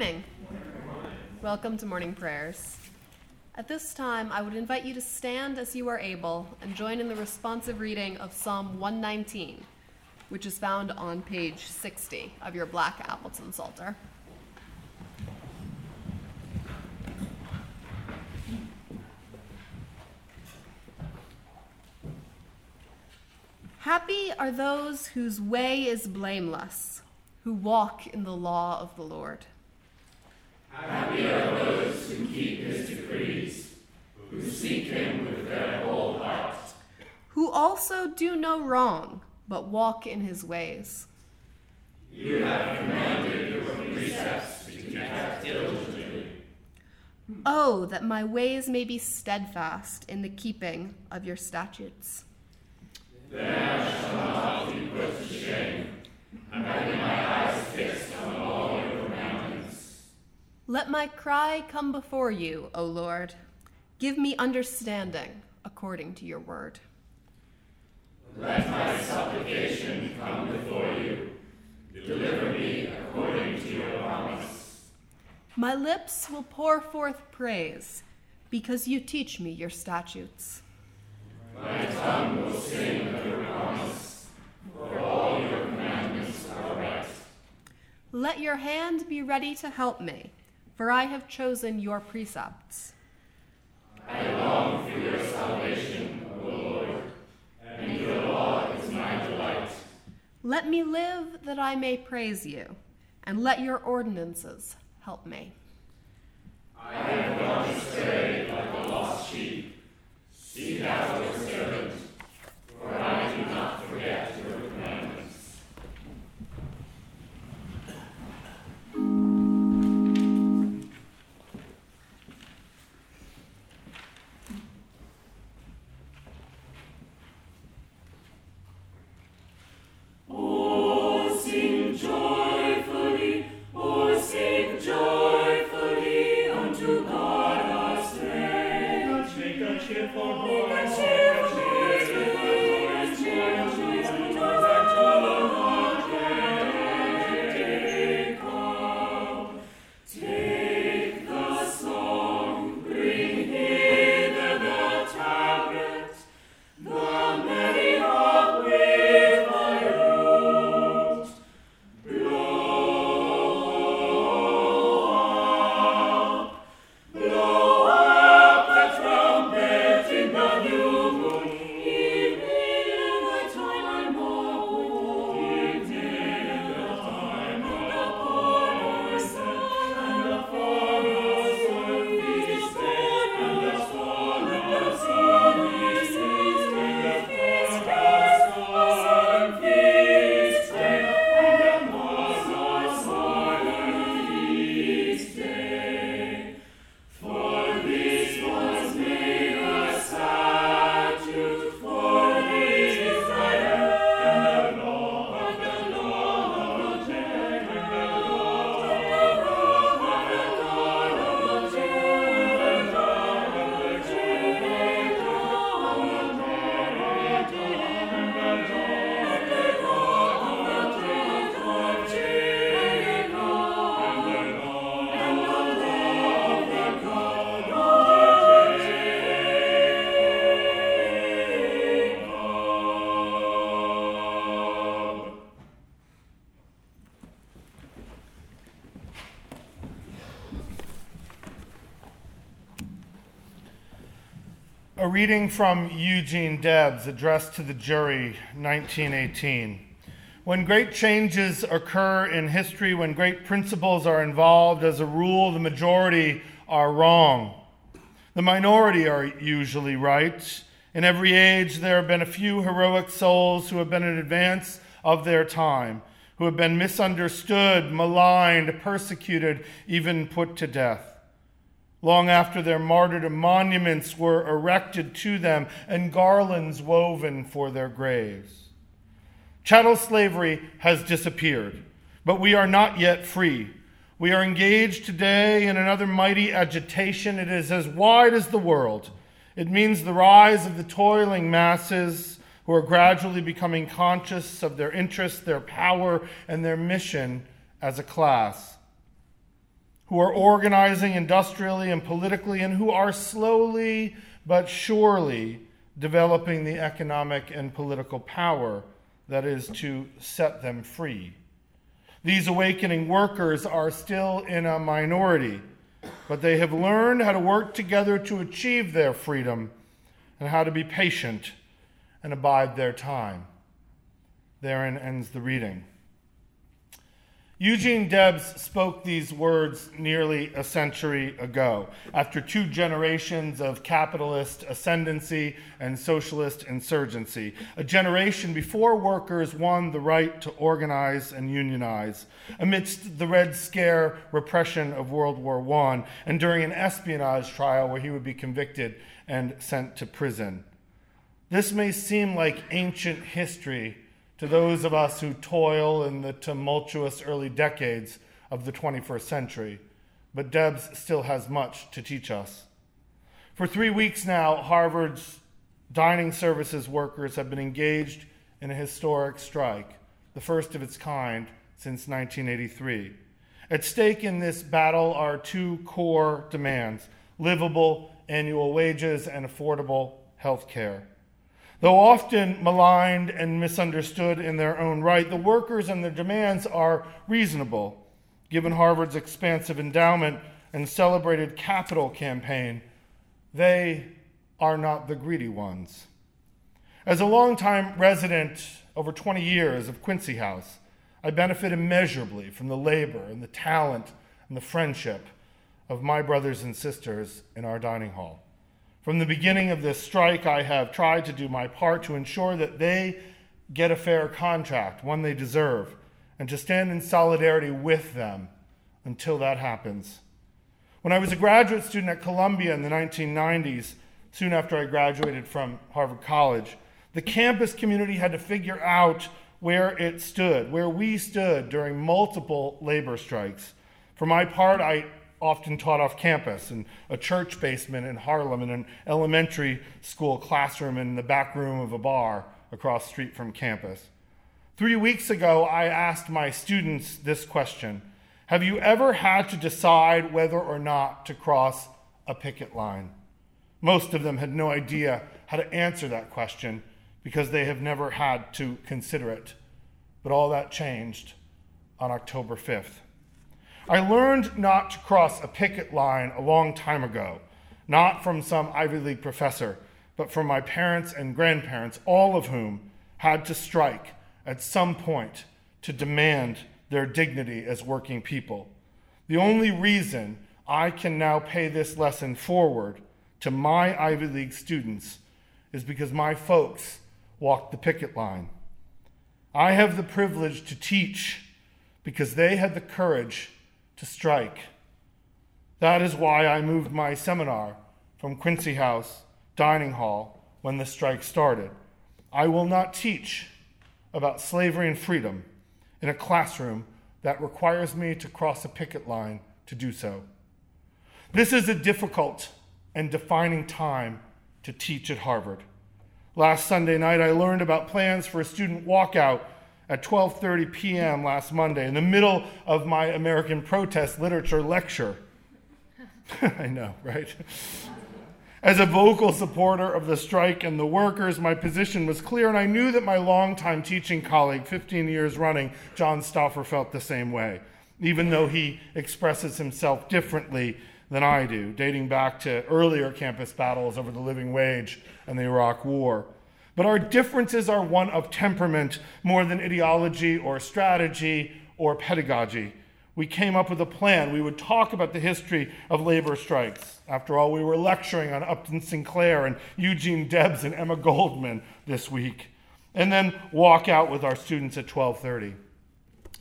morning. Welcome to morning prayers. At this time, I would invite you to stand as you are able and join in the responsive reading of Psalm 119, which is found on page 60 of your black Appleton Psalter. Happy are those whose way is blameless, who walk in the law of the Lord. Happy are those who keep his decrees, who seek him with their whole heart. Who also do no wrong, but walk in his ways. You have commanded your precepts to be kept diligently. Oh, that my ways may be steadfast in the keeping of your statutes. Then I shall not be put to shame, having my Let my cry come before you, O Lord. Give me understanding according to your word. Let my supplication come before you. Deliver me according to your promise. My lips will pour forth praise because you teach me your statutes. My tongue will sing of your promise, for all your commandments are right. Let your hand be ready to help me, for I have chosen your precepts. I long for your salvation, O Lord, and your law is my delight. Let me live that I may praise you, and let your ordinances help me. I have gone astray like a lost sheep. Out reading from Eugene Debs, addressed to the jury, 1918. When great changes occur in history, when great principles are involved, as a rule, the majority are wrong. The minority are usually right. In every age, there have been a few heroic souls who have been in advance of their time, who have been misunderstood, maligned, persecuted, even put to death. Long after their martyrdom, monuments were erected to them and garlands woven for their graves. Chattel slavery has disappeared, but we are not yet free. We are engaged today in another mighty agitation. It is as wide as the world. It means the rise of the toiling masses who are gradually becoming conscious of their interests, their power, and their mission as a class. Who are organizing industrially and politically, and who are slowly but surely developing the economic and political power that is to set them free. These awakening workers are still in a minority, but they have learned how to work together to achieve their freedom and how to be patient and abide their time. Therein ends the reading. Eugene Debs spoke these words nearly a century ago, after two generations of capitalist ascendancy and socialist insurgency, a generation before workers won the right to organize and unionize, amidst the Red Scare repression of World War I, and during an espionage trial where he would be convicted and sent to prison. This may seem like ancient history to those of us who toil in the tumultuous early decades of the 21st century, but Debs still has much to teach us. For three weeks now, Harvard's dining services workers have been engaged in a historic strike, the first of its kind since 1983. At stake in this battle are two core demands livable annual wages and affordable health care. Though often maligned and misunderstood in their own right, the workers and their demands are reasonable, given Harvard's expansive endowment and celebrated capital campaign. They are not the greedy ones. As a longtime resident over 20 years of Quincy House, I benefit immeasurably from the labor and the talent and the friendship of my brothers and sisters in our dining hall. From the beginning of this strike, I have tried to do my part to ensure that they get a fair contract, one they deserve, and to stand in solidarity with them until that happens. When I was a graduate student at Columbia in the 1990s, soon after I graduated from Harvard College, the campus community had to figure out where it stood, where we stood during multiple labor strikes. For my part, I often taught off campus in a church basement in Harlem, in an elementary school classroom, in the back room of a bar across street from campus. Three weeks ago, I asked my students this question Have you ever had to decide whether or not to cross a picket line? Most of them had no idea how to answer that question because they have never had to consider it. But all that changed on October 5th. I learned not to cross a picket line a long time ago, not from some Ivy League professor, but from my parents and grandparents, all of whom had to strike at some point to demand their dignity as working people. The only reason I can now pay this lesson forward to my Ivy League students is because my folks walked the picket line. I have the privilege to teach because they had the courage to strike. That is why I moved my seminar from Quincy House Dining Hall when the strike started. I will not teach about slavery and freedom in a classroom that requires me to cross a picket line to do so. This is a difficult and defining time to teach at Harvard. Last Sunday night, I learned about plans for a student walkout at 12:30 p.m. last Monday in the middle of my American protest literature lecture. I know, right? As a vocal supporter of the strike and the workers, my position was clear, and I knew that my longtime teaching colleague, 15 years running, John Stauffer, felt the same way, even though he expresses himself differently than I do, dating back to earlier campus battles over the living wage and the Iraq War. But our differences are one of temperament more than ideology or strategy or pedagogy. We came up with a plan. We would talk about the history of labor strikes. After all, we were lecturing on Upton Sinclair and Eugene Debs and Emma Goldman this week. And then walk out with our students at 1230.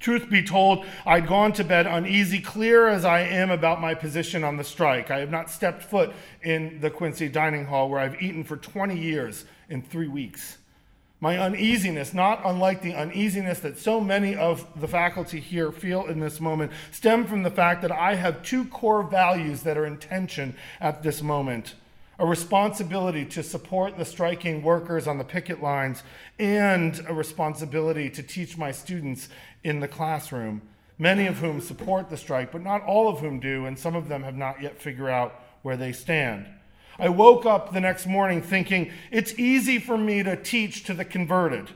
Truth be told, I'd gone to bed uneasy, clear as I am about my position on the strike. I have not stepped foot in the Quincy dining hall where I've eaten for 20 years in three weeks. My uneasiness, not unlike the uneasiness that so many of the faculty here feel in this moment, stem from the fact that I have two core values that are in tension at this moment a responsibility to support the striking workers on the picket lines, and a responsibility to teach my students in the classroom many of whom support the strike, but not all of whom do, and some of them have not yet figured out where they stand. I woke up the next morning thinking it's easy for me to teach to the converted,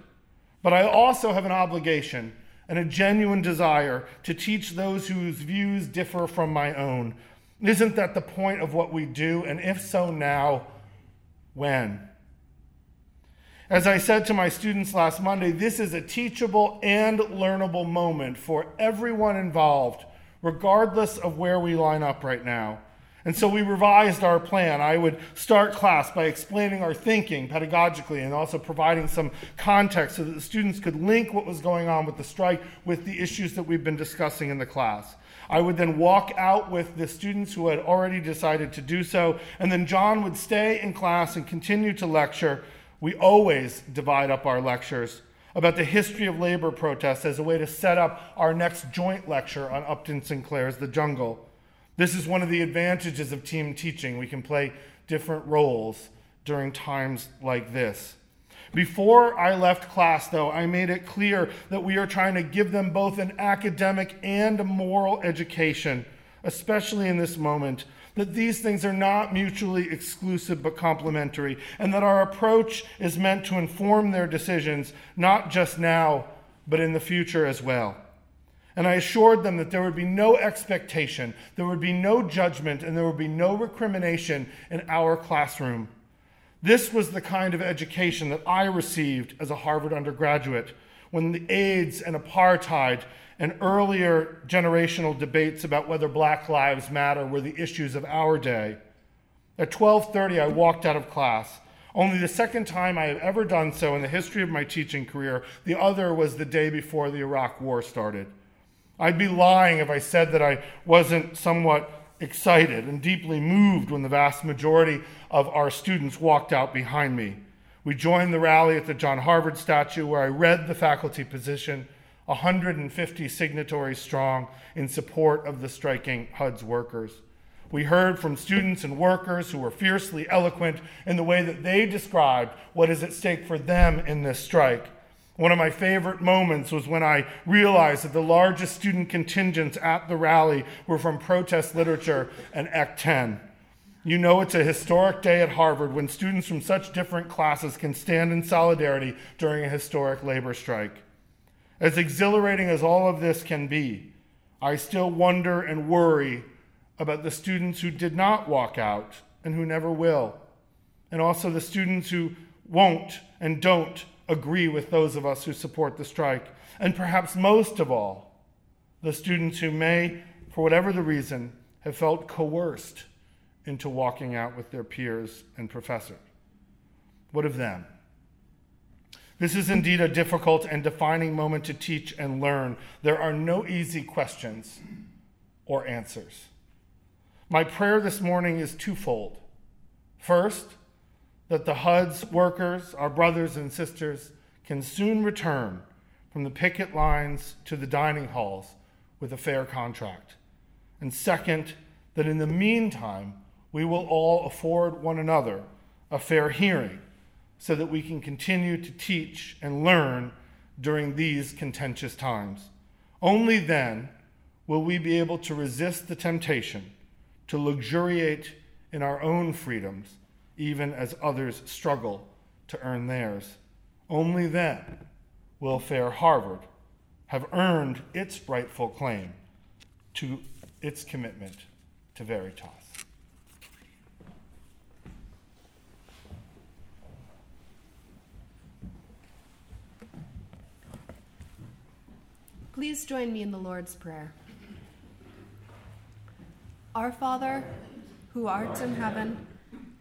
but I also have an obligation and a genuine desire to teach those whose views differ from my own. Isn't that the point of what we do? And if so, now, when? As I said to my students last Monday, this is a teachable and learnable moment for everyone involved, regardless of where we line up right now. And so we revised our plan. I would start class by explaining our thinking pedagogically and also providing some context so that the students could link what was going on with the strike with the issues that we've been discussing in the class. I would then walk out with the students who had already decided to do so, and then John would stay in class and continue to lecture we always divide up our lectures about the history of labor protests as a way to set up our next joint lecture on Upton Sinclair's The Jungle. This is one of the advantages of team teaching. We can play different roles during times like this. Before I left class, though, I made it clear that we are trying to give them both an academic and a moral education, especially in this moment that these things are not mutually exclusive but complementary, and that our approach is meant to inform their decisions, not just now, but in the future as well. And I assured them that there would be no expectation, there would be no judgment, and there would be no recrimination in our classroom. This was the kind of education that I received as a Harvard undergraduate when the AIDS and apartheid and earlier generational debates about whether black lives matter were the issues of our day. At 12:30 I walked out of class. Only the second time I have ever done so in the history of my teaching career. The other was the day before the Iraq war started. I'd be lying if I said that I wasn't somewhat excited and deeply moved when the vast majority of our students walked out behind me. We joined the rally at the John Harvard statue where I read the faculty position 150 signatories strong in support of the striking HUDS workers. We heard from students and workers who were fiercely eloquent in the way that they described what is at stake for them in this strike. One of my favorite moments was when I realized that the largest student contingents at the rally were from protest literature and Ec 10. You know it's a historic day at Harvard when students from such different classes can stand in solidarity during a historic labor strike. As exhilarating as all of this can be, I still wonder and worry about the students who did not walk out and who never will, and also the students who won't and don't agree with those of us who support the strike, and perhaps most of all, the students who may, for whatever the reason, have felt coerced into walking out with their peers and professors. What of them? This is indeed a difficult and defining moment to teach and learn. There are no easy questions or answers. My prayer this morning is twofold. First, that the HUDS workers, our brothers and sisters, can soon return from the picket lines to the dining halls with a fair contract. And second, that in the meantime, we will all afford one another a fair hearing so that we can continue to teach and learn during these contentious times. Only then will we be able to resist the temptation to luxuriate in our own freedoms, even as others struggle to earn theirs. Only then will Fair Harvard have earned its rightful claim to its commitment to Veritas. Please join me in the Lord's Prayer. Our Father, who art in heaven,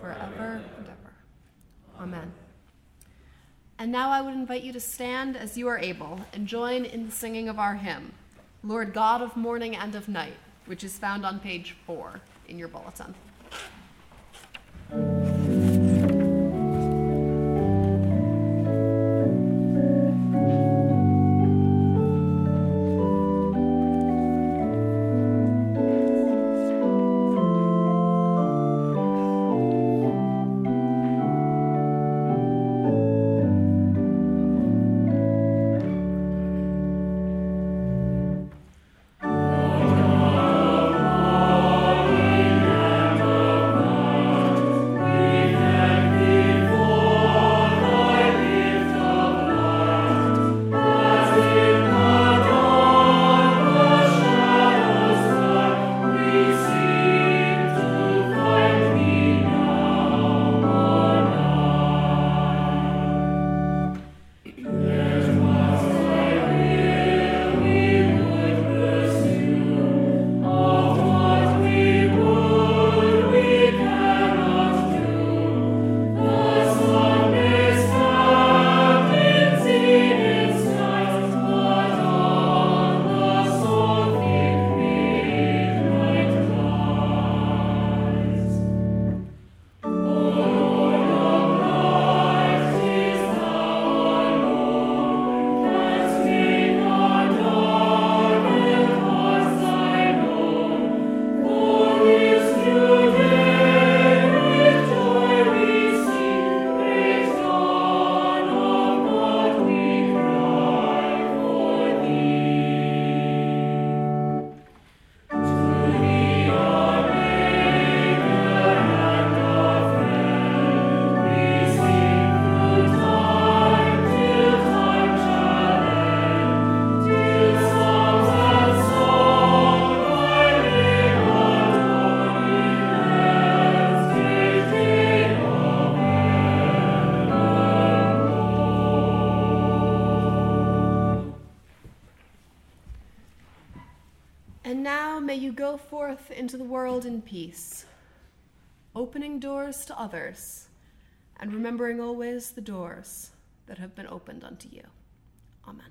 forever and ever. Amen. And now I would invite you to stand as you are able and join in the singing of our hymn, Lord God of morning and of night, which is found on page four in your bulletin. Now may you go forth into the world in peace, opening doors to others, and remembering always the doors that have been opened unto you. Amen.